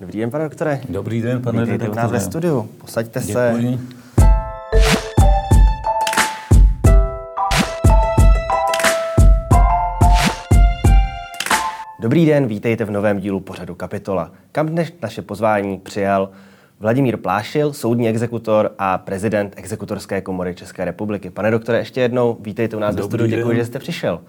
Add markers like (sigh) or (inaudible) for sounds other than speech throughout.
Dobrý den, pane doktore. Dobrý den, pane Vítejte u nás ve studiu. Posaďte se. Děkuji. Dobrý den, vítejte v novém dílu pořadu Kapitola, kam dnes naše pozvání přijal Vladimír Plášil, soudní exekutor a prezident Exekutorské komory České republiky. Pane doktore, ještě jednou vítejte u nás ve Dobrý studiu, děkuji, že jste přišel.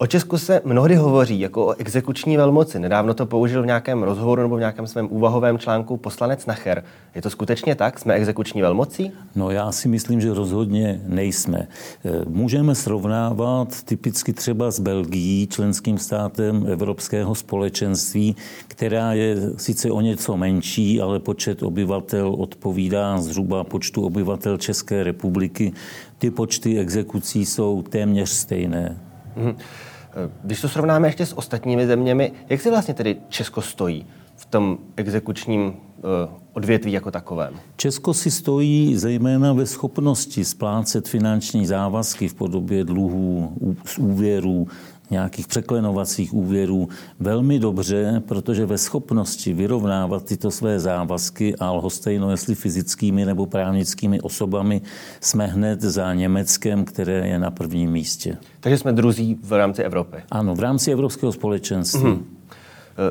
O Česku se mnohdy hovoří jako o exekuční velmoci. Nedávno to použil v nějakém rozhovoru nebo v nějakém svém úvahovém článku poslanec Nacher. Je to skutečně tak? Jsme exekuční velmocí? No já si myslím, že rozhodně nejsme. Eh, Můžeme srovnávat typicky třeba s Belgií, členským státem Evropského společenství, která je sice o něco menší, ale počet obyvatel odpovídá zhruba počtu obyvatel České republiky. Ty počty exekucí jsou téměř stejné. Mhm. Když to srovnáme ještě s ostatními zeměmi, jak si vlastně tedy Česko stojí v tom exekučním eh, odvětví jako takovém? Česko si stojí zejména ve schopnosti splácet finanční závazky v podobě dluhů, úvěrů, nějakých překlenovacích úvěrů velmi dobře, protože ve schopnosti vyrovnávat tyto své závazky a lhostejno jestli fyzickými nebo právnickými osobami jsme hned za Německem, které je na prvním místě. Takže jsme druzí v rámci Evropy. Ano, v rámci Evropského společenství. Eh,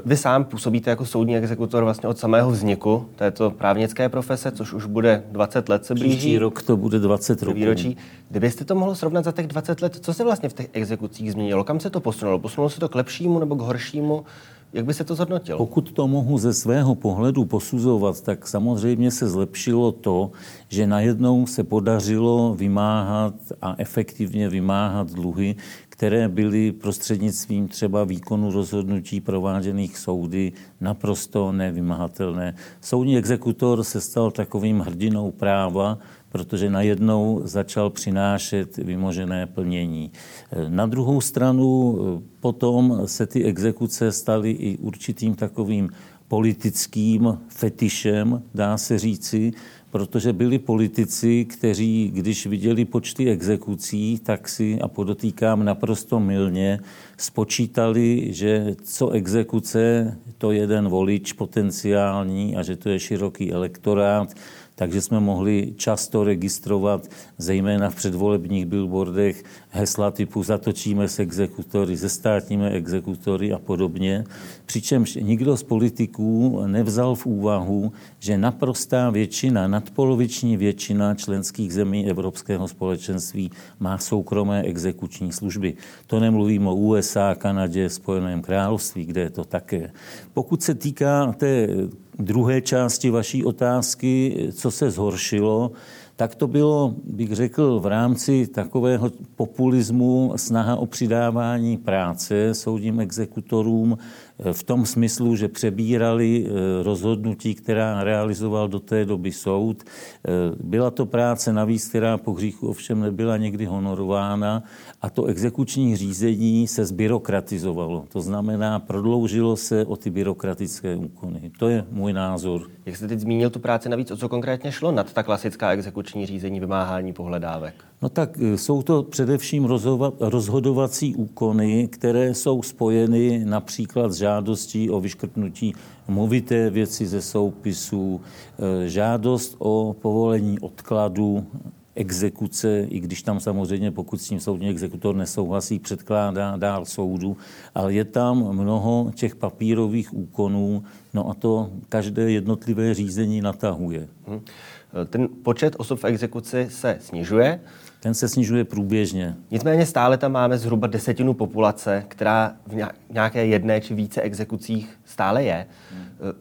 Vy sám působíte jako soudní exekutor vlastně od samého vzniku této právnické profese, což už bude 20 let se blíží. Příští rok to bude 20 roků. výročí. Kdybyste to mohl srovnat za těch 20 let, co se vlastně v těch exekucích změnilo? Kam se to posunulo? Posunulo se to k lepšímu nebo k horšímu? Jak by se to zhodnotilo? Pokud to mohu ze svého pohledu posuzovat, tak samozřejmě se zlepšilo to, že najednou se podařilo vymáhat a efektivně vymáhat dluhy, které byly prostřednictvím třeba výkonu rozhodnutí prováděných soudy naprosto nevymahatelné. Soudní exekutor se stal takovým hrdinou práva, protože najednou začal přinášet vymožené plnění. Na druhou stranu potom se ty exekuce staly i určitým takovým politickým fetišem, dá se říci, protože byli politici, kteří, když viděli počty exekucí, tak si, a podotýkám naprosto milně, spočítali, že co exekuce, to jeden volič potenciální a že to je široký elektorát, takže jsme mohli často registrovat, zejména v předvolebních billboardech, hesla typu zatočíme s exekutory, zestátníme exekutory a podobně. Přičemž nikdo z politiků nevzal v úvahu, že naprostá většina, nadpoloviční většina členských zemí Evropského společenství má soukromé exekuční služby. To nemluvím o USA, Kanadě, Spojeném království, kde je to také. Pokud se týká té druhé části vaší otázky, co se zhoršilo, tak to bylo, bych řekl, v rámci takového populismu snaha o přidávání práce soudním exekutorům v tom smyslu, že přebírali rozhodnutí, která realizoval do té doby soud. Byla to práce navíc, která po hříchu ovšem nebyla někdy honorována a to exekuční řízení se zbyrokratizovalo. To znamená, prodloužilo se o ty byrokratické úkony. To je můj názor. Jak jste teď zmínil tu práci navíc, o co konkrétně šlo nad ta klasická exekuční řízení vymáhání pohledávek? No tak jsou to především rozhodovací úkony, které jsou spojeny například s žádostí o vyškrtnutí movité věci ze soupisů, žádost o povolení odkladu exekuce, i když tam samozřejmě, pokud s tím soudní exekutor nesouhlasí, předkládá dál soudu, ale je tam mnoho těch papírových úkonů, no a to každé jednotlivé řízení natahuje. Hmm. Ten počet osob v exekuci se snižuje. Ten se snižuje průběžně. Nicméně stále tam máme zhruba desetinu populace, která v nějaké jedné či více exekucích stále je.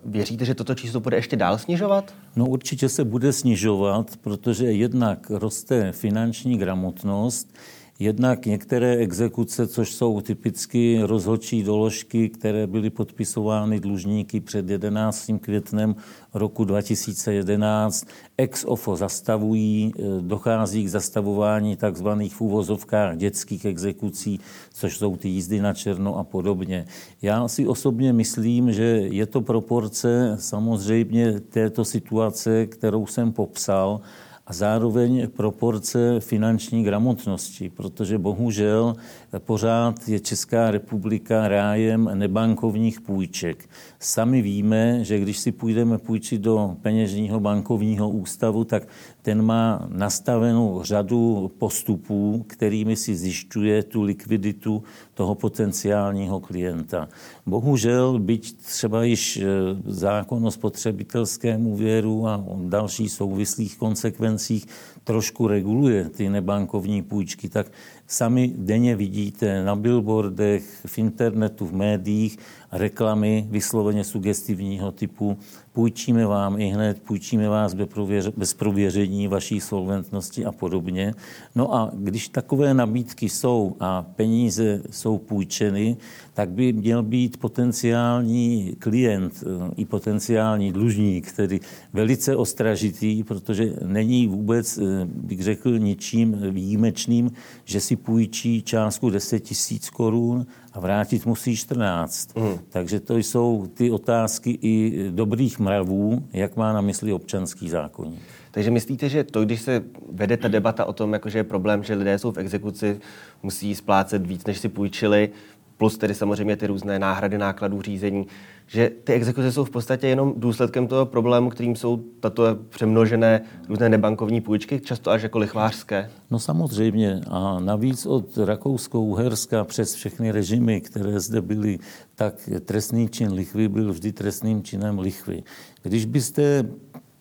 Věříte, že toto číslo bude ještě dál snižovat? No určitě se bude snižovat, protože jednak roste finanční gramotnost, Jednak některé exekuce, což jsou typicky rozhodčí doložky, které byly podpisovány dlužníky před 11. květnem roku 2011, ex ofo zastavují, dochází k zastavování takzvaných v úvozovkách dětských exekucí, což jsou ty jízdy na černo a podobně. Já si osobně myslím, že je to proporce samozřejmě této situace, kterou jsem popsal, a zároveň proporce finanční gramotnosti, protože bohužel pořád je Česká republika rájem nebankovních půjček. Sami víme, že když si půjdeme půjčit do peněžního bankovního ústavu, tak ten má nastavenou řadu postupů, kterými si zjišťuje tu likviditu toho potenciálního klienta. Bohužel, byť třeba již e, zákon o spotřebitelském úvěru a o dalších souvislých konsekvencích trošku reguluje ty nebankovní půjčky, tak sami denně vidíte na billboardech, v internetu, v médiích reklamy vysloveně sugestivního typu půjčíme vám i hned, půjčíme vás bez prověření vaší solventnosti a podobně. No a když takové nabídky jsou a peníze jsou půjčeny, tak by měl být potenciální klient eh, i potenciální dlužník, tedy velice ostražitý, protože není vůbec, eh, bych řekl, ničím výjimečným, že si půjčí částku 10 tisíc korun a vrátit musí 14. Mm. Takže to jsou ty otázky i dobrých mravů, jak má na mysli občanský zákonník. Takže myslíte, že to, když se vede ta debata o tom, jako že je problém, že lidé jsou v exekuci, musí splácet víc, než si půjčili, plus tedy samozřejmě ty různé náhrady nákladů řízení, že ty exekuce jsou v podstatě jenom důsledkem toho problému, kterým jsou tato přemnožené různé nebankovní půjčky, často až jako lichvářské? No samozřejmě. A navíc od Rakousko-Uherska přes všechny režimy, které zde byly, tak trestný čin lichvy byl vždy trestným činem lichvy. Když byste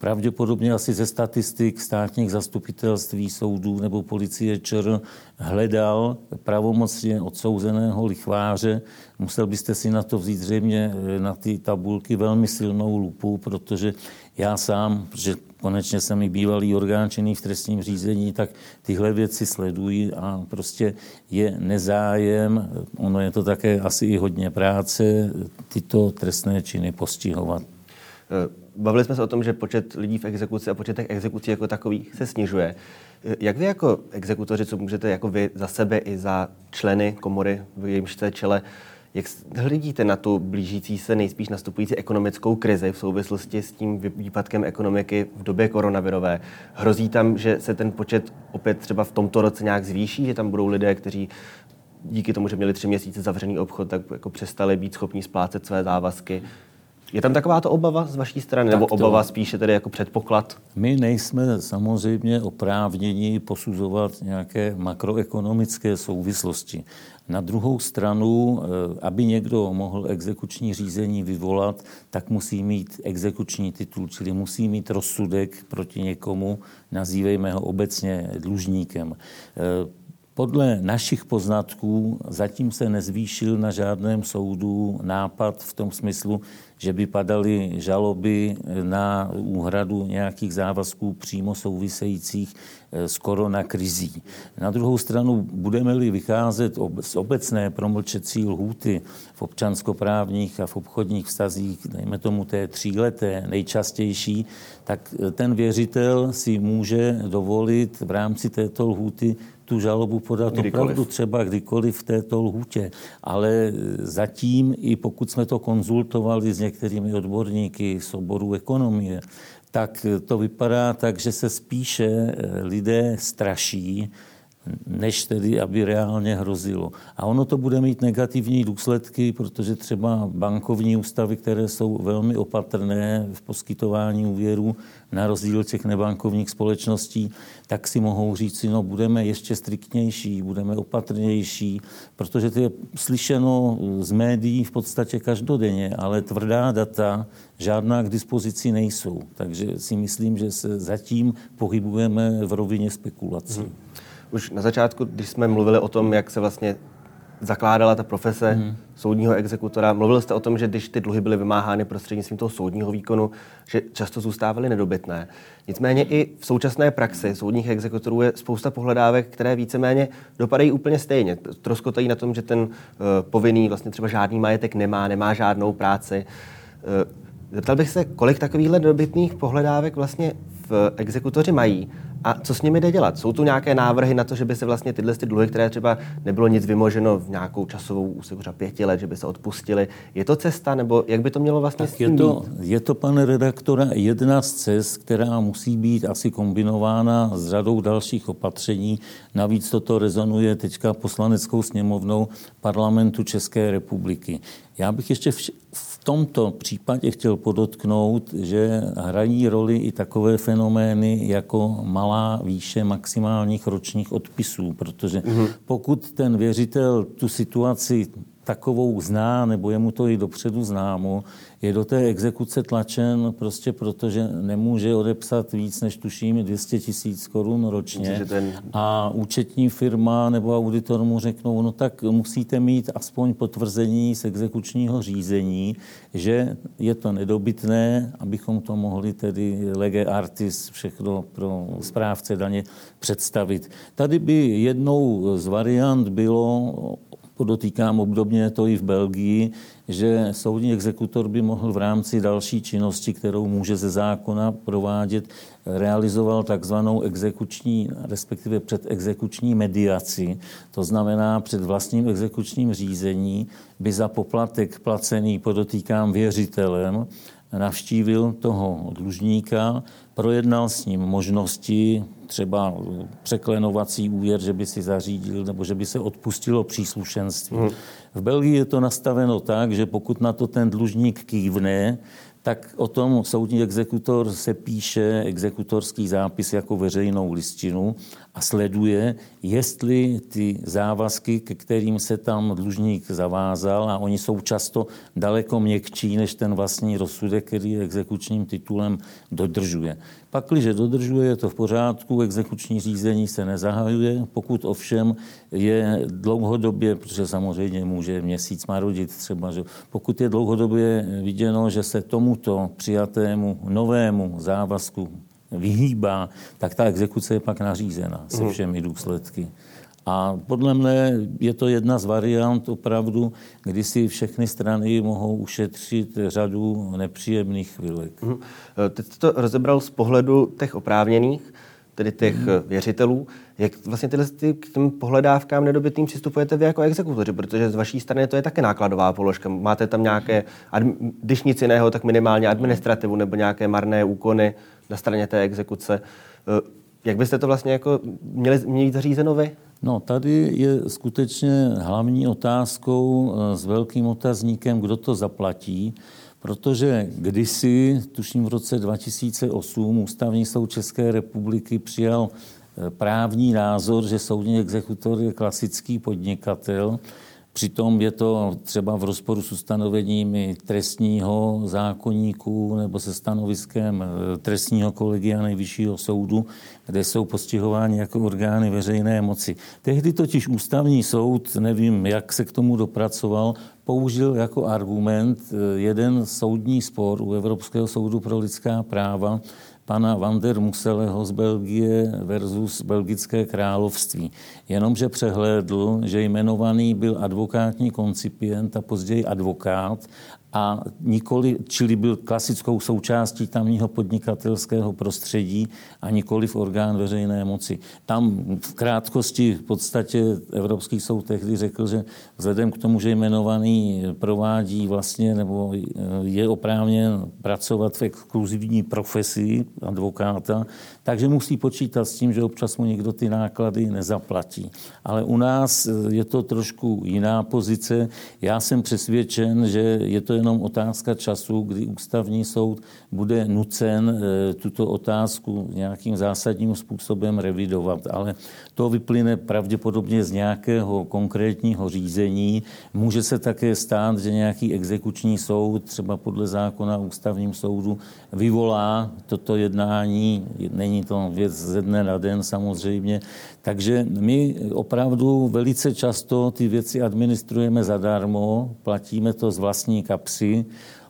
pravděpodobně asi ze statistik státních zastupitelství, soudů nebo policie ČR hledal pravomocně odsouzeného lichváře. Musel byste si na to vzít zřejmě eh, na ty tabulky velmi silnou lupu, protože já sám, protože konečně jsem i bývalý orgán činný v trestním řízení, tak tyhle věci sledují a prostě je nezájem, ono je to také asi i hodně práce, tyto trestné činy postihovat. Eh, bavili jsme se o tom, že počet lidí v exekuci a počet těch exekucí jako takových se snižuje. Jak vy jako exekutoři, co můžete jako vy za sebe i za členy komory, v jejímž jste čele, jak hledíte na tu blížící se nejspíš nastupující ekonomickou krizi v souvislosti s tím výpadkem ekonomiky v době koronavirové? Hrozí tam, že se ten počet opět třeba v tomto roce nějak zvýší, že tam budou lidé, kteří díky tomu, že měli tři měsíce zavřený obchod, tak jako přestali být schopni splácet své závazky? Je tam takováto obava z vaší strany, tak nebo to, obava spíše tedy jako předpoklad? My nejsme samozřejmě oprávněni posuzovat nějaké makroekonomické souvislosti. Na druhou stranu, eh, aby někdo mohl exekuční řízení vyvolat, tak musí mít exekuční titul, čili musí mít rozsudek proti někomu, nazývejme ho obecně dlužníkem. Eh, podle našich poznatků zatím se nezvýšil na žádném soudu nápad v tom smyslu, že by padaly žaloby na úhradu nějakých závazků přímo souvisejících eh, s koronakrizí. Na druhou stranu, budeme-li vycházet z obecné promlčecí lhůty v občanskoprávních a v obchodních vztazích, dejme tomu té tříleté nejčastější, tak eh, ten věřitel si může dovolit v rámci této lhůty tu žalobu podat kdykoliv. opravdu třeba kdykoliv v této lhůtě. Ale zatím, i pokud jsme to konzultovali s některými odborníky z oboru ekonomie, tak to vypadá tak, že se spíše lidé straší, než tedy, aby reálně hrozilo. A ono to bude mít negativní důsledky, protože třeba bankovní ústavy, které jsou velmi opatrné v poskytování úvěru, na rozdíl těch nebankovních společností, tak si mohou říct, no budeme ještě striktnější, budeme opatrnější, protože to je slyšeno z médií v podstatě každodenně, ale tvrdá data žádná k dispozici nejsou. Takže si myslím, že se zatím pohybujeme v rovině spekulací. Hmm už na začátku, když jsme mluvili o tom, jak se vlastně zakládala ta profese hmm. soudního exekutora. Mluvil jste o tom, že když ty dluhy byly vymáhány prostřednictvím toho soudního výkonu, že často zůstávaly nedobytné. Nicméně i v současné praxi soudních exekutorů je spousta pohledávek, které víceméně dopadají úplně stejně. Troskotají na tom, že ten uh, povinný vlastně třeba žádný majetek nemá, nemá žádnou práci. Uh, zeptal bych se, kolik takovýchhle nedobytných pohledávek vlastně v exekutoři mají a co s nimi jde dělat? Jsou tu nějaké návrhy na to, že by se vlastně tyhle ty dluhy, které třeba nebylo nic vymoženo v nějakou časovou úseku třeba pěti let, že by se odpustili. Je to cesta, nebo jak by to mělo vlastně tak je to, je to, pane redaktora, jedna z cest, která musí být asi kombinována s řadou dalších opatření. Navíc toto rezonuje teďka poslaneckou sněmovnou parlamentu České republiky. Já bych ještě v, v tomto případě chtěl podotknout, že hrají roli i takové fenomény jako malá výše maximálních ročních odpisů, protože mm-hmm. pokud ten věřitel tu situaci takovou zná, nebo je mu to i dopředu známo, je do té exekuce tlačen prostě proto, že nemůže odepsat víc než tuším 200 tisíc korun ročně. Ten... A účetní firma nebo auditor mu řeknou, no tak musíte mít aspoň potvrzení z exekučního řízení, že je to nedobytné, abychom to mohli tedy lege artis všechno pro správce daně představit. Tady by jednou z variant bylo Podotýkám obdobně to i v Belgii, že soudní exekutor by mohl v rámci další činnosti, kterou může ze zákona provádět, realizoval takzvanou exekuční, respektive předexekuční mediaci. To znamená, před vlastním exekučním řízení by za poplatek placený, podotýkám, věřitelem, navštívil toho dlužníka, projednal s ním možnosti, třeba překlenovací úvěr, že by si zařídil nebo že by se odpustilo příslušenství. Hmm. V Belgii je to nastaveno tak, že pokud na to ten dlužník kývne, tak o tom soudní exekutor se píše exekutorský zápis jako veřejnou listinu a sleduje, jestli ty závazky, ke kterým se tam dlužník zavázal, a oni jsou často daleko měkčí než ten vlastní rozsudek, který je exekučním titulem dodržuje. Pak, když dodržuje, je to v pořádku, exekuční řízení se nezahajuje, pokud ovšem je dlouhodobě, protože samozřejmě může měsíc marodit třeba, že pokud je dlouhodobě viděno, že se tomuto přijatému novému závazku vyhýbá, tak ta exekuce je pak nařízena se mhm. všemi důsledky. A podle mne je to jedna z variant opravdu, kdy si všechny strany mohou ušetřit řadu nepříjemných chvilek. Mm. Teď jste to rozebral z pohledu těch oprávněných, tedy těch mm. věřitelů. Jak vlastně tyhle ty, k těm pohledávkám nedobytým přistupujete vy jako exekutoři, protože z vaší strany to je také nákladová položka. Máte tam nějaké, když nic jiného, tak minimálně administrativu nebo nějaké marné úkony na straně té exekuce. Eh, jak byste to vlastně jako měli mít zařízeno vy? No, tady je skutečně hlavní otázkou eh, s velkým otazníkem, kdo to zaplatí, protože kdysi, tuším v roce 2008, Ústavní soud České republiky přijal eh, právní názor, že soudní exekutor je klasický podnikatel, Přitom je to třeba v rozporu s ustanoveními trestního zákonníku nebo se stanoviskem eh, trestního kolegia nejvyššího soudu, kde jsou postihováni jako orgány veřejné moci. Tehdy totiž ústavní soud, nevím, jak se k tomu dopracoval, použil jako argument eh, jeden soudní spor u Evropského soudu pro lidská práva, pana Van der Museleho z Belgie versus Belgické království. Jenomže přehlédl, že jmenovaný byl advokátní koncipient a později advokát a nikoli, čili byl klasickou součástí tamního podnikatelského prostředí a nikoli v orgán veřejné moci. Tam v krátkosti v podstatě Evropský soud tehdy řekl, že vzhledem k tomu, že jmenovaný provádí vlastně nebo je oprávněn pracovat v exkluzivní profesi advokáta, takže musí počítat s tím, že občas mu někdo ty náklady nezaplatí. Ale u nás je to trošku jiná pozice. Já jsem přesvědčen, že je to jenom otázka času, kdy ústavní soud bude nucen eh, tuto otázku nějakým zásadním způsobem revidovat. Ale to vyplyne pravděpodobně z nějakého konkrétního řízení. Může se také stát, že nějaký exekuční soud, třeba podle zákona ústavním soudu, vyvolá toto jednání. Není to věc ze dne na den samozřejmě. Takže my opravdu velice často ty věci administrujeme zadarmo, platíme to z vlastní kapsy.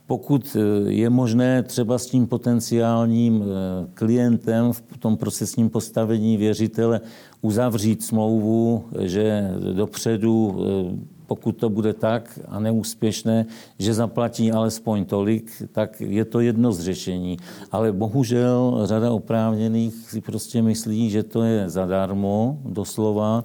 Pokud eh, je možné třeba s tím potenciálním eh, klientem v tom procesním postavení věřitele uzavřít smlouvu, že dopředu eh, pokud to bude tak a neúspěšné, že zaplatí alespoň tolik, tak je to jedno z řešení. Ale bohužel řada oprávněných si prostě myslí, že to je zadarmo, doslova,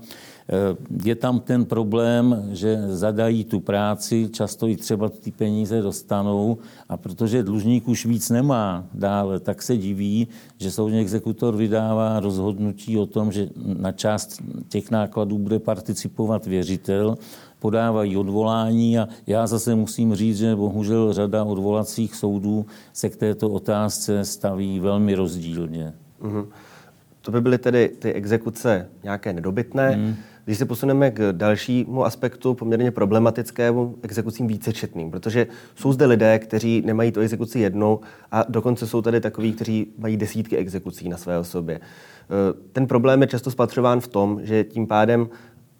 Eh, je tam ten problém, že zadají tu práci, často i třeba ty peníze dostanou a protože dlužník už víc nemá dále, tak se diví, že soudní exekutor vydává rozhodnutí o tom, že na část těch nákladů bude participovat věřitel, podávají odvolání a já zase musím říct, že bohužel řada odvolacích soudů se k této otázce staví velmi rozdílně. Mm-hmm. To by byly tedy ty exekuce nějaké nedobytné. Mm. Když se posuneme k dalšímu aspektu, poměrně problematickému, exekucím vícečetným, protože jsou zde lidé, kteří nemají tu exekuci jednou a dokonce jsou tady takoví, kteří mají desítky exekucí na své osobě. E, ten problém je často spatřován v tom, že tím pádem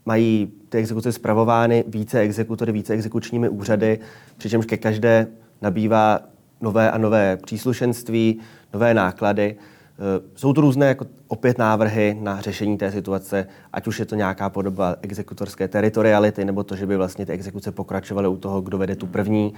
mají ty exekuce zpravovány více exekutory, více exekučními úřady, přičemž ke každé nabývá nové a nové příslušenství, nové náklady. Eh, jsou tu různé jako opět návrhy na řešení té situace, ať už je to nějaká podoba exekutorské teritoriality, nebo to, že by vlastně ty exekuce pokračovaly u toho, kdo vede tu první.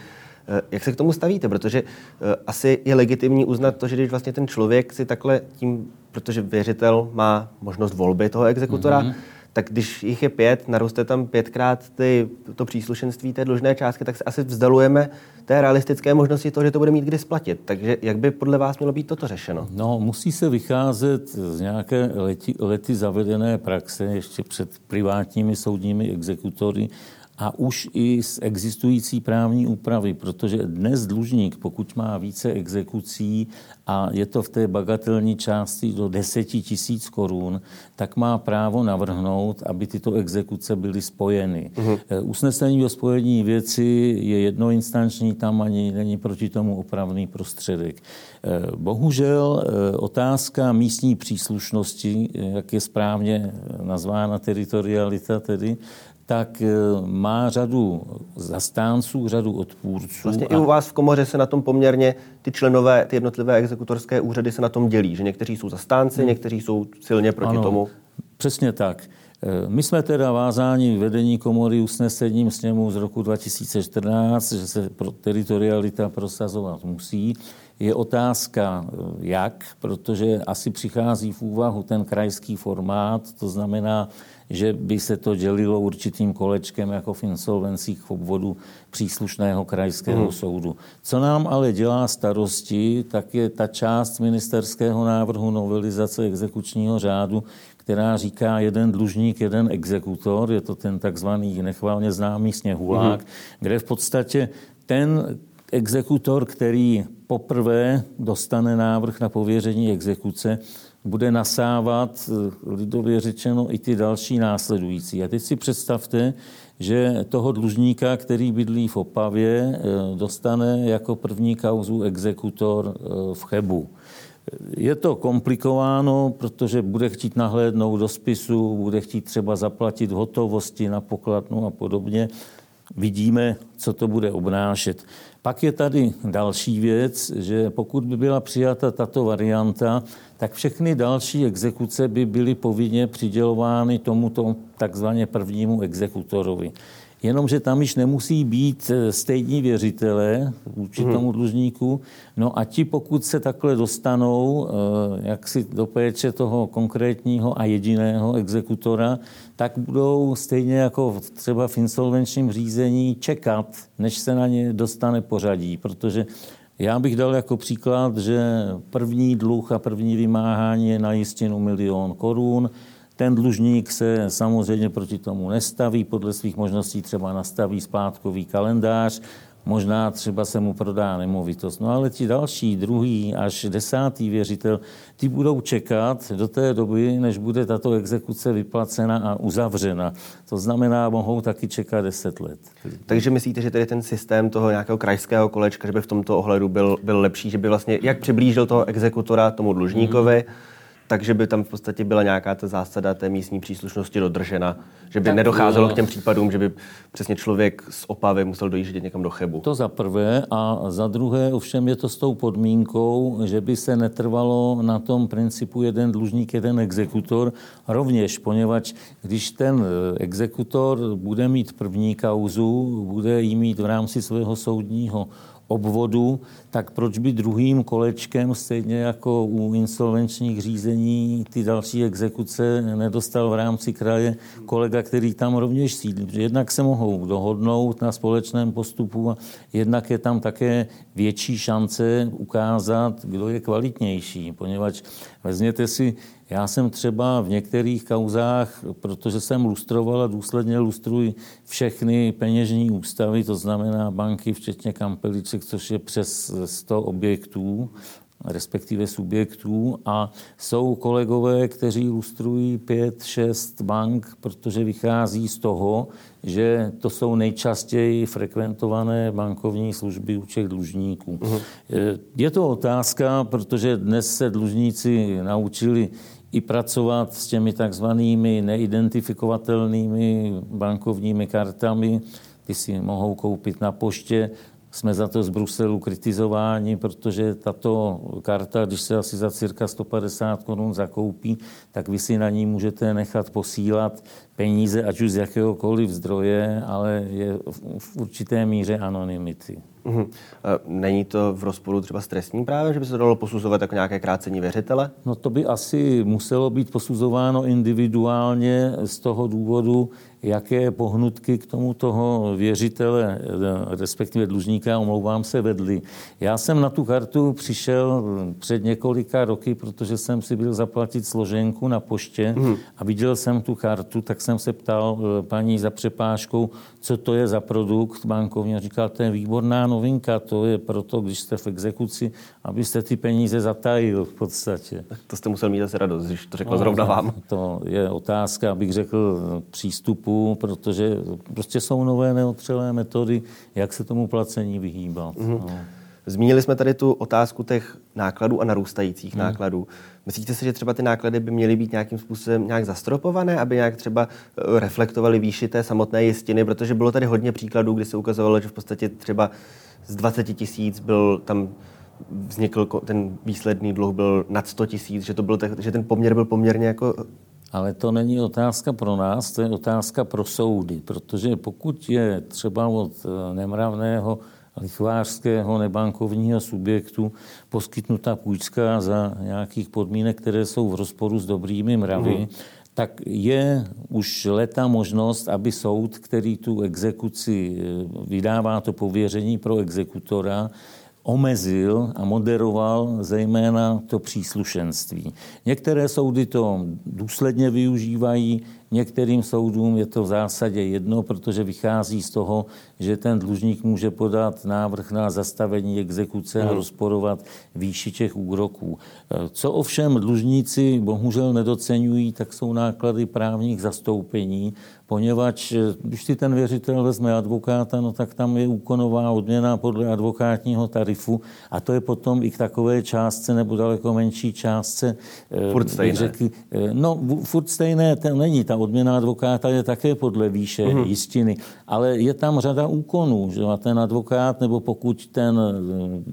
Eh, jak se k tomu stavíte? Protože eh, asi je legitimní uznat to, že když vlastně ten člověk si takhle tím, protože věřitel má možnost volby toho exekutora, mm-hmm tak když jich je pět, naroste tam pětkrát ty, to příslušenství té dlužné částky, tak se asi vzdalujeme té realistické možnosti toho, že to bude mít kdy splatit. Takže jak by podle vás mělo být toto řešeno? No, musí se vycházet z nějaké leti, lety zavedené praxe ještě před privátními soudními exekutory a už i z existující právní úpravy, protože dnes dlužník, pokud má více exekucí a je to v té bagatelní části do 10 tisíc korun, tak má právo navrhnout, aby tyto exekuce byly spojeny. Uh-huh. Usnesení o spojení věci je jednoinstanční, tam ani není proti tomu opravný prostředek. Eh, bohužel eh, otázka místní příslušnosti, jak je správně nazvána teritorialita tedy, tak eh, má řadu zastánců, řadu odpůrců. Vlastně a... i u vás v komoře se na tom poměrně ty členové, ty jednotlivé exekutorské úřady se na tom dělí, že někteří jsou zastánci, hmm. někteří jsou silně proti ano, tomu. Přesně tak. Eh, my jsme teda vázáni vedení komory usnesením sněmu z roku 2014, že se pro teritorialita prosazovat musí. Je otázka, eh, jak, protože asi přichází v úvahu ten krajský formát, to znamená, že by se to dělilo určitým kolečkem jako v insolvencích v obvodu příslušného krajského hmm. soudu. Co nám ale dělá starosti, tak je ta část ministerského návrhu novelizace exekučního řádu, která říká jeden dlužník, jeden exekutor, je to ten takzvaný nechválně známý sněhulák, hmm. kde v podstatě ten exekutor, který poprvé dostane návrh na pověření exekuce, bude nasávat, eh, lidově řečeno, i ty další následující. A teď si představte, že toho dlužníka, který bydlí v Opavě, eh, dostane jako první kauzu exekutor eh, v Chebu. Je to komplikováno, protože bude chtít nahlédnout do spisu, bude chtít třeba zaplatit hotovosti na pokladnu a podobně. Vidíme, co to bude obnášet. Pak je tady další věc, že pokud by byla přijata tato varianta, tak všechny další exekuce by byly povinně přidělovány tomuto takzvaně prvnímu exekutorovi. Jenomže tam již nemusí být eh, stejní věřitelé vůči mhm. tomu dlužníku. No a ti, pokud se takhle dostanou eh, jak si do péče toho konkrétního a jediného exekutora, tak budou stejně jako třeba v insolvenčním řízení čekat, než se na ně dostane pořadí, protože já bych dal jako příklad, že první dluh a první vymáhání je na jistinu milion korun, ten dlužník se samozřejmě proti tomu nestaví, podle svých možností třeba nastaví splátkový kalendář, možná třeba se mu prodá nemovitost. No ale ti další, druhý až desátý věřitel, ty budou čekat do té doby, než bude tato exekuce vyplacena a uzavřena. To znamená, mohou taky čekat deset let. Takže myslíte, že tedy ten systém toho nějakého krajského kolečka, že by v tomto ohledu byl, byl lepší, že by vlastně jak přiblížil toho exekutora tomu dlužníkovi, mm takže by tam v podstatě byla nějaká ta zásada té místní příslušnosti dodržena, že by tak nedocházelo k těm případům, že by přesně člověk z Opavy musel dojíždět někam do Chebu. To za prvé a za druhé ovšem je to s tou podmínkou, že by se netrvalo na tom principu jeden dlužník, jeden exekutor, rovněž, poněvadž když ten exekutor bude mít první kauzu, bude jí mít v rámci svého soudního obvodu, tak proč by druhým kolečkem, stejně jako u insolvenčních řízení, ty další exekuce nedostal v rámci kraje kolega, který tam rovněž sídlí. Jednak se mohou dohodnout na společném postupu a jednak je tam také větší šance ukázat, kdo je kvalitnější, poněvadž vezměte si já jsem třeba v některých kauzách, protože jsem lustroval a důsledně lustruji všechny peněžní ústavy, to znamená banky, včetně kampeliček, což je přes 100 objektů, respektive subjektů a jsou kolegové, kteří lustrují pět, šest bank, protože vychází z toho, že to jsou nejčastěji frekventované bankovní služby u těch dlužníků. Uh-huh. Je to otázka, protože dnes se dlužníci naučili i pracovat s těmi takzvanými neidentifikovatelnými bankovními kartami. Ty si mohou koupit na poště. Jsme za to z Bruselu kritizováni, protože tato karta, když se asi za cirka 150 korun zakoupí, tak vy si na ní můžete nechat posílat peníze, ať už z jakéhokoliv zdroje, ale je v určité míře anonymity. Uhum. Není to v rozporu třeba s trestním právem, že by se to dalo posuzovat jako nějaké krácení věřitele? No to by asi muselo být posuzováno individuálně z toho důvodu, jaké pohnutky k tomu toho věřitele, respektive dlužníka, omlouvám se, vedly. Já jsem na tu kartu přišel před několika roky, protože jsem si byl zaplatit složenku na poště hmm. a viděl jsem tu kartu, tak jsem se ptal eh, paní za přepážkou, co to je za produkt bankovní. A říkal, to je výborná novinka, to je proto, když jste v exekuci, abyste ty peníze zatajil v podstatě. To jste musel mít asi radost, když to řekl no, zrovna vám. (laughs) To je otázka, abych řekl, přístupu, protože prostě jsou nové neotřelé metody, jak se tomu placení vyhýbat. Mm-hmm. No. Zmínili jsme tady tu otázku těch nákladů a narůstajících hmm. nákladů. Myslíte si, že třeba ty náklady by měly být nějakým způsobem nějak zastropované, aby nějak třeba eh, reflektovaly výši té samotné jistiny, protože bylo tady hodně příkladů, kdy se ukazovalo, že v podstatě třeba z 20 tisíc byl tam vznikl ten výsledný dluh byl nad 100 tisíc, že, to byl, že ten poměr byl poměrně jako ale to není otázka pro nás, to je otázka pro soudy, protože pokud je třeba od eh, nemravného lichvářského nebankovního subjektu poskytnuta půjčka za nějakých podmínek, které jsou v rozporu s dobrými mravy, mm. tak je už leta možnost, aby soud, který tu exekuci eh, vydává to pověření pro exekutora, omezil a moderoval zejména to příslušenství. Některé soudy to důsledně využívají, Některým soudům je to v zásadě jedno, protože vychází z toho, že ten dlužník může podat návrh na zastavení exekuce a hmm. rozporovat výši těch úroků. Co ovšem dlužníci bohužel nedocenují, tak jsou náklady právních zastoupení, poněvadž když si ten věřitel vezme advokáta, no tak tam je úkonová odměna podle advokátního tarifu a to je potom i k takové částce nebo daleko menší částce. Furt stejné. Řekl, no, furt stejné to není. Ta odměna advokáta je také podle výše mm-hmm. jistiny, ale je tam řada úkonů, že a ten advokát, nebo pokud ten eh,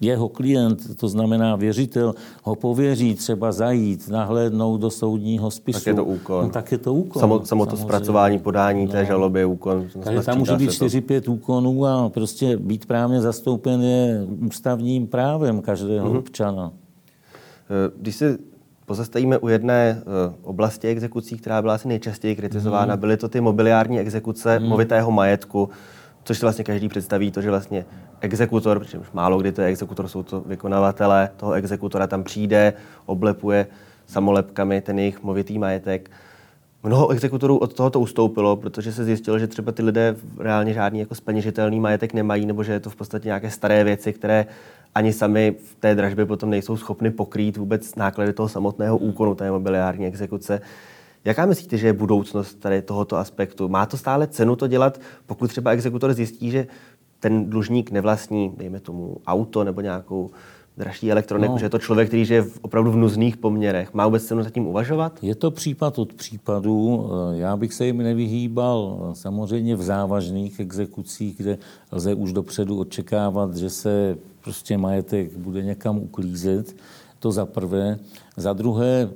jeho klient, to znamená věřitel, ho pověří třeba zajít, nahlédnout do soudního spisu. Tak je to úkon. No, tak je to úkon. Samo, samo to zpracování, podání no. té žaloby je úkon. Takže tam může být 4-5 úkonů a prostě být právně zastoupen je ústavním právem každého mm-hmm. občana. Eh, když se pozastavíme u jedné uh, oblasti exekucí, která byla asi nejčastěji kritizována. Hmm. Byly to ty mobiliární exekuce hmm. movitého majetku, což si vlastně každý představí, to, že vlastně exekutor, protože už málo kdy to je exekutor, jsou to vykonavatelé toho exekutora, tam přijde, oblepuje samolepkami ten jejich movitý majetek. Mnoho exekutorů od tohoto ustoupilo, protože se zjistilo, že třeba ty lidé reálně žádný jako speněžitelný majetek nemají, nebo že je to v podstatě nějaké staré věci, které ani sami v té dražbě potom nejsou schopni pokrýt vůbec náklady toho samotného úkonu té mobiliární exekuce. Jaká myslíte, že je budoucnost tady tohoto aspektu? Má to stále cenu to dělat, pokud třeba exekutor zjistí, že ten dlužník nevlastní, dejme tomu, auto nebo nějakou dražší elektroniku, no. že je to člověk, který žije v, opravdu v nuzných poměrech. Má vůbec cenu zatím uvažovat? Je to případ od případu. Já bych se jim nevyhýbal samozřejmě v závažných exekucích, kde lze už dopředu očekávat, že se prostě majetek bude někam uklízet. To za prvé. Za druhé,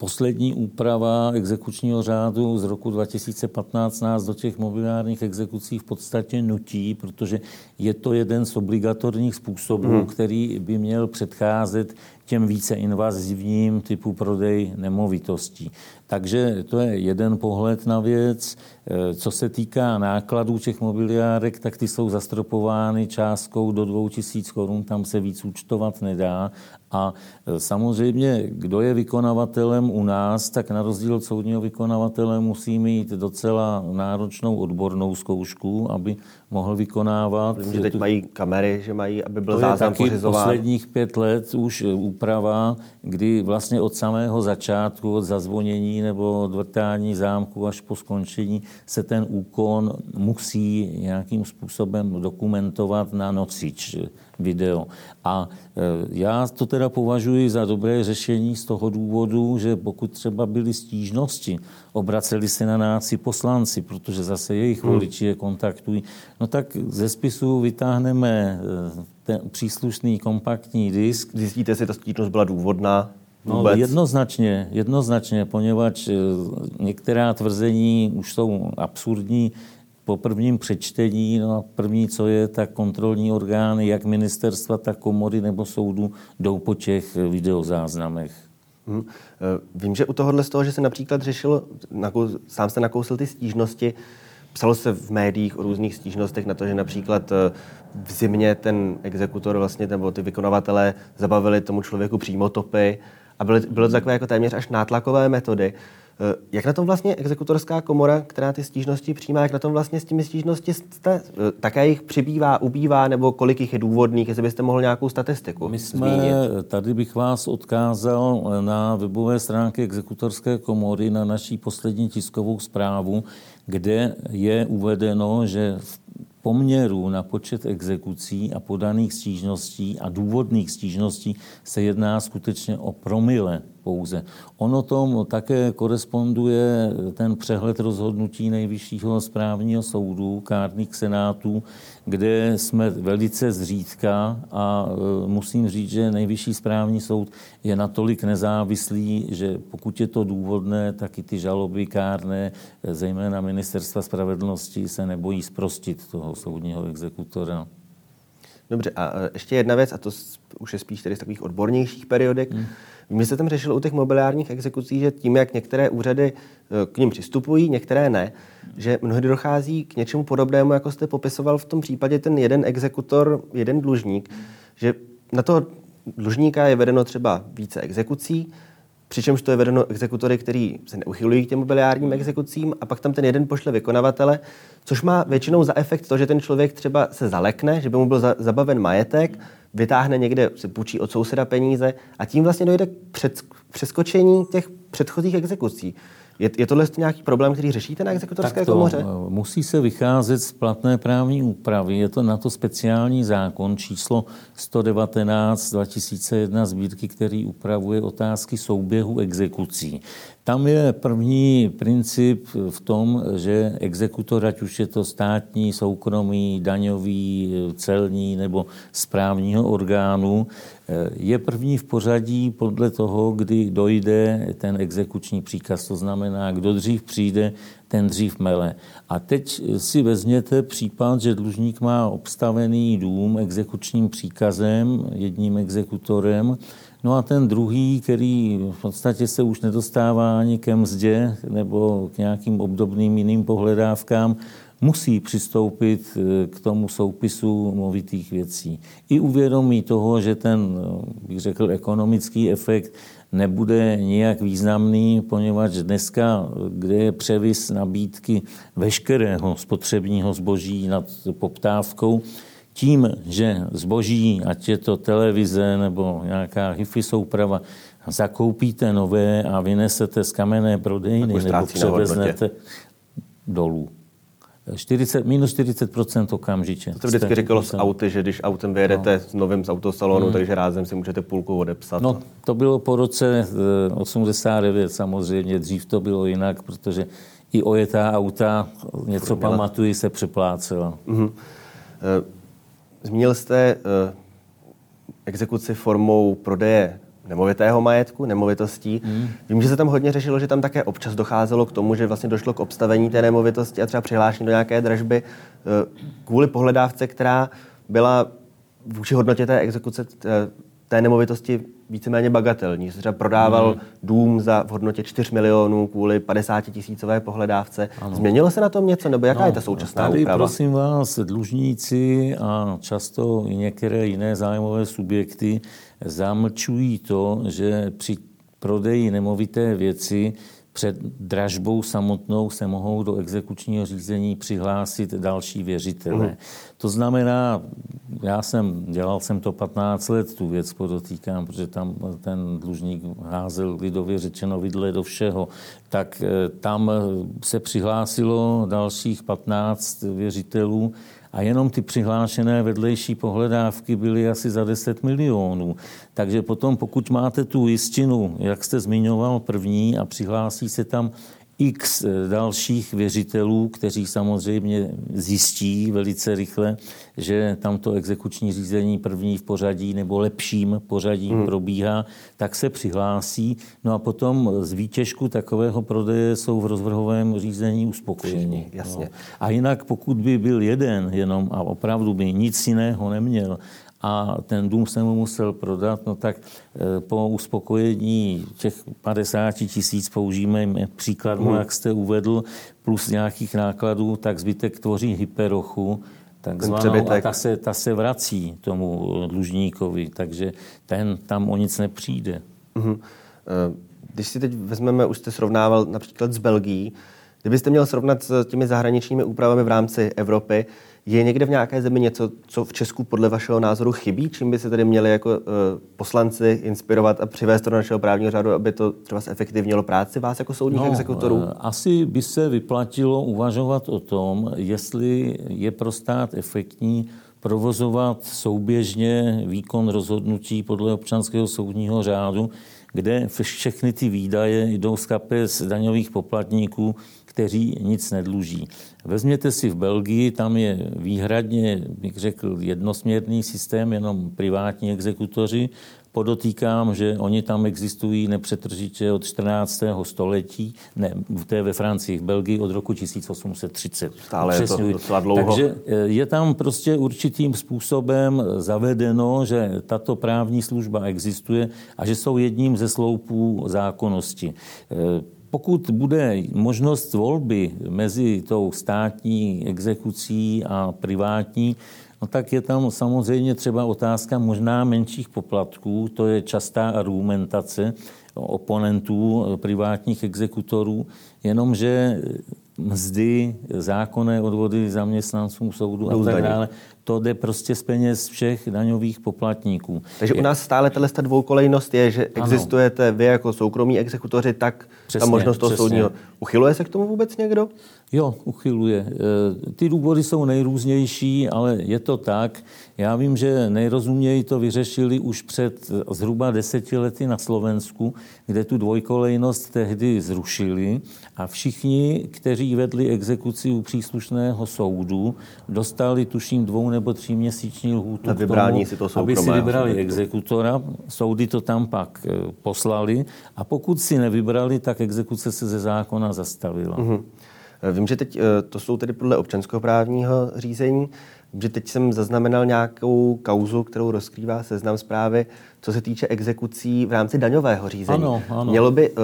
Poslední úprava exekučního řádu z roku 2015 nás do těch mobiliárních exekucí v podstatě nutí, protože je to jeden z obligatorních způsobů, hmm. který by měl předcházet těm více invazivním typu prodej nemovitostí. Takže to je jeden pohled na věc. E, co se týká nákladů těch mobiliárek, tak ty jsou zastropovány částkou do 2000 korun, tam se víc účtovat nedá. A e, samozřejmě, kdo je vykonavatelem u nás, tak na rozdíl od soudního vykonavatele musí mít docela náročnou odbornou zkoušku, aby mohl vykonávat. Vím, že teď mají kamery, že mají, aby byl to záznam pořizován. posledních pět let už úprava, kdy vlastně od samého začátku, od zazvonění nebo od vrtání zámku až po skončení se ten úkon musí nějakým způsobem dokumentovat na nosič video. A e, já to teda považuji za dobré řešení z toho důvodu, že pokud třeba byly stížnosti, obraceli se na nás i poslanci, protože zase jejich hmm. voliči je kontaktují, no tak ze spisu vytáhneme e, ten příslušný kompaktní disk. Zjistíte, jestli ta stížnost byla důvodná? No, jednoznačně, jednoznačně, poněvadž e, některá tvrzení už jsou absurdní, po prvním přečtení, no a první, co je, tak kontrolní orgány, jak ministerstva, tak komory nebo soudu jdou po těch videozáznamech. Hmm. Vím, že u tohohle z toho, že se například řešilo, sám jste nakousil ty stížnosti, psalo se v médiích o různých stížnostech na to, že například eh, v zimě ten exekutor vlastně, nebo ty vykonavatelé zabavili tomu člověku přímo topy a byly, bylo to takové jako téměř až nátlakové metody. Eh, jak na tom vlastně exekutorská komora, která ty stížnosti přijímá, jak na tom vlastně s těmi stížnosti jste? Eh, také jich přibývá, ubývá, nebo kolik jich je důvodných, jestli byste mohl nějakou statistiku My jsme, zmínit? tady bych vás odkázal na webové stránky exekutorské komory na naší poslední tiskovou zprávu, kde je uvedeno, že v poměru na počet exekucí a podaných stížností a důvodných stížností se jedná skutečně o promile pouze. Ono tom také koresponduje ten přehled rozhodnutí Nejvyššího správního soudu, kárných senátů, kde jsme velice zřídka a e, musím říct, že Nejvyšší správní soud je natolik nezávislý, že pokud je to důvodné, tak i ty žaloby kárné, e, zejména Ministerstva spravedlnosti, se nebojí zprostit toho soudního exekutora. Dobře, a ještě jedna věc, a to už je spíš tedy z takových odbornějších periodek. Hmm. My se tam řešilo u těch mobiliárních exekucí, že tím, jak některé úřady e, k ním přistupují, některé ne, že mnohdy dochází k něčemu podobnému, jako jste popisoval v tom případě ten jeden exekutor, jeden dlužník, že na to dlužníka je vedeno třeba více exekucí, přičemž to je vedeno exekutory, který se neuchylují k těm mobiliárním exekucím a pak tam ten jeden pošle vykonavatele, což má většinou za efekt to, že ten člověk třeba se zalekne, že by mu byl zabaven majetek, vytáhne někde, si půjčí od souseda peníze a tím vlastně dojde k přeskočení těch předchozích exekucí. Je, je tohle nějaký problém, který řešíte na exekutorské to, komoře? Eh, musí se vycházet z platné právní úpravy. Je to na to speciální zákon číslo 119 2001 sbírky, který upravuje otázky souběhu exekucí. Tam je první princip v tom, že exekutor, ať už je to státní, soukromý, daňový, celní nebo správního orgánu, je první v pořadí podle toho, kdy dojde ten exekuční příkaz. To znamená, kdo dřív přijde, ten dřív mele. A teď si vezměte případ, že dlužník má obstavený dům exekučním příkazem, jedním exekutorem, No a ten druhý, který v podstatě se už nedostává ani ke mzdě nebo k nějakým obdobným jiným pohledávkám, musí přistoupit eh, k tomu soupisu movitých věcí. I uvědomí toho, že ten, eh, bych řekl, ekonomický efekt nebude nijak významný, poněvadž dneska, kde je převis nabídky veškerého spotřebního zboží nad poptávkou, tím, že zboží, ať je to televize nebo nějaká hifi souprava, zakoupíte nové a vynesete z kamenné prodejny nebo převeznete dolů. 40, minus 40% okamžitě. To se vždycky říkalo s auty, že když autem vyjedete no. s novým z autosalonu, hmm. takže rázem si můžete půlku odepsat. No, to bylo po roce 89 eh, samozřejmě, dřív to bylo jinak, protože i ojetá auta, něco Měla. pamatuji, se přeplácela. Mm-hmm. Zmínil jste exekuci formou prodeje nemovitého majetku, nemovitostí. Hmm. Vím, že se tam hodně řešilo, že tam také občas docházelo k tomu, že vlastně došlo k obstavení té nemovitosti a třeba přihlášení do nějaké dražby eh, kvůli pohledávce, která byla vůči hodnotě té exekuce té nemovitosti víceméně bagatelní. Třeba prodával hmm. dům za v hodnotě 4 milionů kvůli 50 tisícové pohledávce. Ano. Změnilo se na tom něco, nebo jaká no, je ta současná tady, úprava? prosím vás, dlužníci a často i některé jiné zájmové subjekty zamlčují to, že při prodeji nemovité věci před dražbou samotnou se mohou do exekučního řízení přihlásit další věřitelé. Mm. To znamená, já jsem, dělal jsem to 15 let, tu věc podotýkám, protože tam ten dlužník házel lidově řečeno vidle do všeho, tak eh, tam se přihlásilo dalších 15 věřitelů a jenom ty přihlášené vedlejší pohledávky byly asi za 10 milionů. Takže potom, pokud máte tu jistinu, jak jste zmiňoval první, a přihlásí se tam x eh, dalších věřitelů, kteří samozřejmě zjistí velice rychle, že tamto exekuční řízení první v pořadí nebo lepším pořadím hmm. probíhá, tak se přihlásí. No a potom z výtěžku takového prodeje jsou v rozvrhovém řízení uspokojeni. Jasně. No. A jinak, pokud by byl jeden jenom a opravdu by nic jiného neměl a ten dům se mu musel prodat, no tak e, po uspokojení těch 50 tisíc použijeme příklad, hmm. jak jste uvedl, plus nějakých nákladů, tak zbytek tvoří hyperochu, takzvanou, a ta se, ta se vrací tomu dlužníkovi, takže ten tam o nic nepřijde. hmm Když si teď vezmeme, už jste srovnával například s Belgií, kdybyste měl srovnat s těmi zahraničními úpravami v rámci Evropy, je někde v nějaké zemi něco, co v Česku podle vašeho názoru chybí? Čím by se tedy měli jako uh, poslanci inspirovat a přivést do našeho právního řádu, aby to třeba zefektivnilo práci vás jako soudních no, exekutorů? Eh, asi by se vyplatilo uvažovat o tom, jestli je pro stát efektní provozovat souběžně výkon rozhodnutí podle občanského soudního řádu, kde všechny ty výdaje jdou z kapes daňových poplatníků kteří nic nedluží. Vezměte si v Belgii, tam je výhradně, bych řekl, jednosměrný systém, jenom privátní exekutoři. Podotýkám, že oni tam existují nepřetržitě od 14. století, ne, to je ve Francii, v Belgii od roku 1830. Stále je to docela dlouho. Takže eh, je tam prostě určitým způsobem zavedeno, že tato právní služba existuje a že jsou jedním ze sloupů zákonnosti. Pokud bude možnost volby mezi tou státní exekucí a privátní, no tak je tam samozřejmě třeba otázka možná menších poplatků, to je častá argumentace oponentů privátních exekutorů, jenomže mzdy, zákonné odvody zaměstnancům soudu a tak dále, to jde prostě z peněz všech daňových poplatníků. Takže u nás stále tato dvoukolejnost je, že ano. existujete vy jako soukromí exekutoři, tak přesně, ta možnost toho přesně. soudního. Uchyluje se k tomu vůbec někdo? Jo, uchyluje. E, ty důvody jsou nejrůznější, ale je to tak. Já vím, že nejrozuměji to vyřešili už před zhruba deseti lety na Slovensku, kde tu dvojkolejnost tehdy zrušili a všichni, kteří vedli exekuci u příslušného soudu, dostali tuším dvou nebo tříměsíční lhůtu na vybrání si to aby si vybrali exekutora. Soudy to tam pak e, poslali a pokud si nevybrali, tak exekuce se ze zákona zastavila. Mm-hmm. Vím, že teď e, to jsou tedy podle občanského právního řízení že teď jsem zaznamenal nějakou kauzu, kterou rozkrývá seznam zprávy, co se týče exekucí v rámci daňového řízení. Ano, ano. Mělo by uh,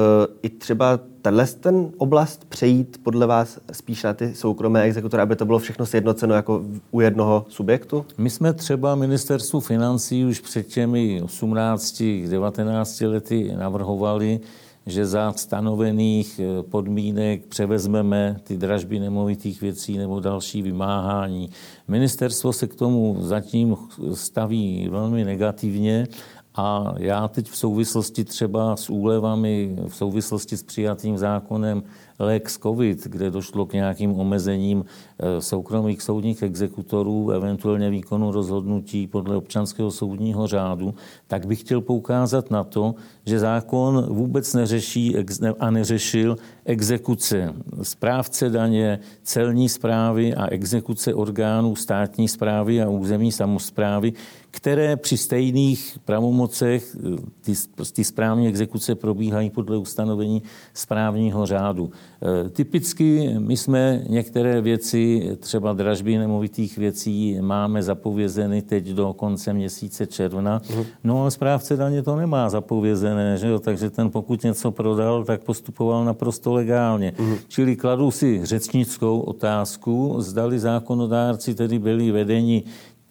i třeba tenhle ten oblast přejít podle vás spíš na ty soukromé exekutory, aby to bylo všechno sjednoceno jako u jednoho subjektu? My jsme třeba ministerstvu financí už před těmi 18-19 lety navrhovali, že za stanovených eh, podmínek převezmeme ty dražby nemovitých věcí nebo další vymáhání. Ministerstvo se k tomu zatím staví velmi negativně a já teď v souvislosti třeba s úlevami, v souvislosti s přijatým zákonem Lex COVID, kde došlo k nějakým omezením eh, soukromých soudních exekutorů, eventuálně výkonu rozhodnutí podle občanského soudního řádu, tak bych chtěl poukázat na to, že zákon vůbec neřeší a neřešil exekuce správce daně, celní zprávy a exekuce orgánů státní zprávy a územní samozprávy, které při stejných pravomocech ty, ty správní exekuce probíhají podle ustanovení správního řádu. E, typicky my jsme některé věci, třeba dražby nemovitých věcí, máme zapovězeny teď do konce měsíce června, uh-huh. no ale správce daně to nemá zapovězené, že jo? takže ten pokud něco prodal, tak postupoval naprosto legálně. Uh-huh. Čili kladu si řečnickou otázku, zdali zákonodárci tedy byli vedeni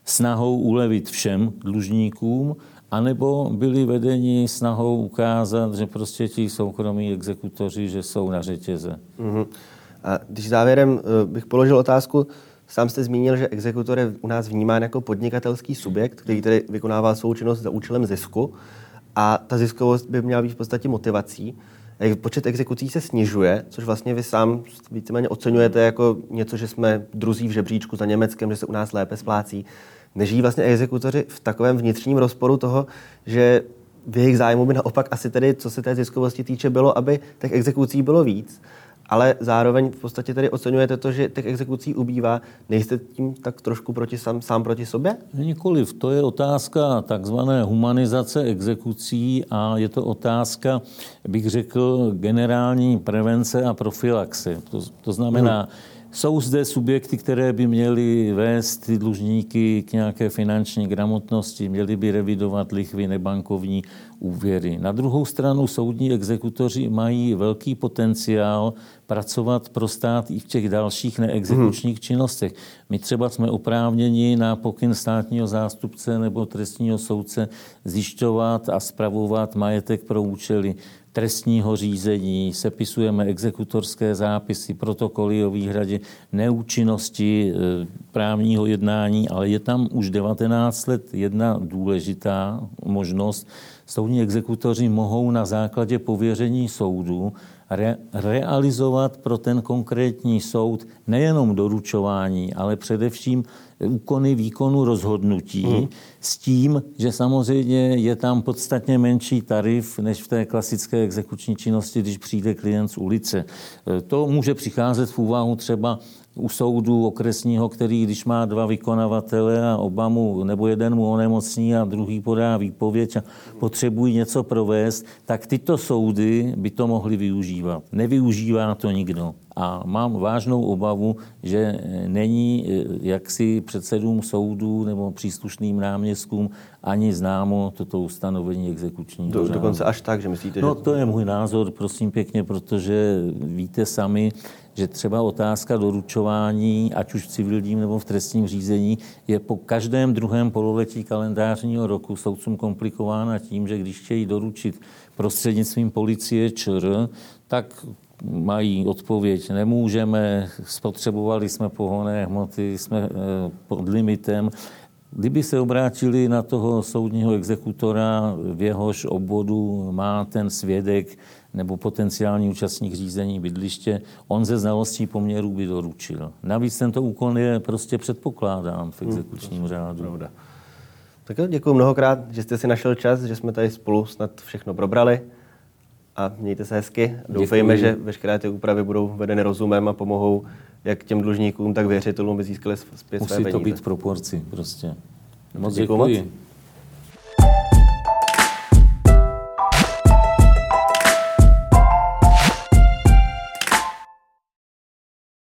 snahou ulevit všem dlužníkům, anebo byli vedeni snahou ukázat, že prostě ti soukromí exekutoři, že jsou na řetěze. Mm-hmm. A když závěrem eh, bych položil otázku, sám jste zmínil, že exekutor je u nás vnímán jako podnikatelský subjekt, který tedy vykonává svou činnost za účelem zisku a ta ziskovost by měla být v podstatě motivací. Počet exekucí se snižuje, což vlastně vy sám víceméně oceňujete jako něco, že jsme druzí v žebříčku za Německem, že se u nás lépe splácí. Nežijí vlastně exekutoři v takovém vnitřním rozporu toho, že v jejich zájmu by naopak asi tedy, co se té ziskovosti týče, bylo, aby těch exekucí bylo víc, ale zároveň v podstatě tedy oceňujete to, že těch exekucí ubývá. Nejste tím tak trošku proti sám, sám proti sobě? Nikoliv. To je otázka takzvané humanizace exekucí a je to otázka, bych řekl, generální prevence a profilaxe. To, to znamená, hmm jsou zde subjekty, které by měly vést ty dlužníky k nějaké finanční gramotnosti, měly by revidovat lichvy, nebankovní úvěry. Na druhou stranu soudní exekutoři mají velký potenciál pracovat pro stát i v těch dalších neexekučních činnostech. My třeba jsme oprávněni na pokyn státního zástupce nebo trestního soudce zjišťovat a spravovat majetek pro účely trestního řízení, sepisujeme exekutorské zápisy, protokoly o výhradě neúčinnosti e, právního jednání, ale je tam už 19 let jedna důležitá možnost. Soudní exekutoři mohou na základě pověření soudu re, realizovat pro ten konkrétní soud nejenom doručování, ale především úkony výkonu rozhodnutí hmm. s tím, že samozřejmě je tam podstatně menší tarif než v té klasické exekuční činnosti, když přijde klient z ulice. To může přicházet v úvahu třeba u soudu okresního, který když má dva vykonavatele a oba mu, nebo jeden mu onemocní a druhý podá výpověď a potřebují něco provést, tak tyto soudy by to mohly využívat. Nevyužívá to nikdo. A mám vážnou obavu, že není eh, jaksi předsedům soudů nebo příslušným náměstkům ani známo toto ustanovení exekuční. Do, dokonce až tak, že myslíte, no, že... No to je můj názor, prosím pěkně, protože víte sami, že třeba otázka doručování, ať už v civilním nebo v trestním řízení, je po každém druhém pololetí kalendářního roku soudcům komplikována tím, že když chtějí doručit prostřednictvím policie ČR, tak mají odpověď, nemůžeme, spotřebovali jsme pohonné hmoty, jsme eh, pod limitem. Kdyby se obrátili na toho soudního exekutora, v jehož obvodu má ten svědek nebo potenciální účastník řízení bydliště, on ze znalostí poměrů by doručil. Navíc tento úkon je prostě předpokládán v exekučním hmm, řádu. Pravda. Tak jo, děkuji mnohokrát, že jste si našel čas, že jsme tady spolu snad všechno probrali a mějte se hezky. Doufejme, Děkuji. že veškeré ty úpravy budou vedeny rozumem a pomohou jak těm dlužníkům, tak věřitelům, aby získali zpět Musí své peníze. Musí to být v proporci prostě. Moc děkuji. děkuji. Moc.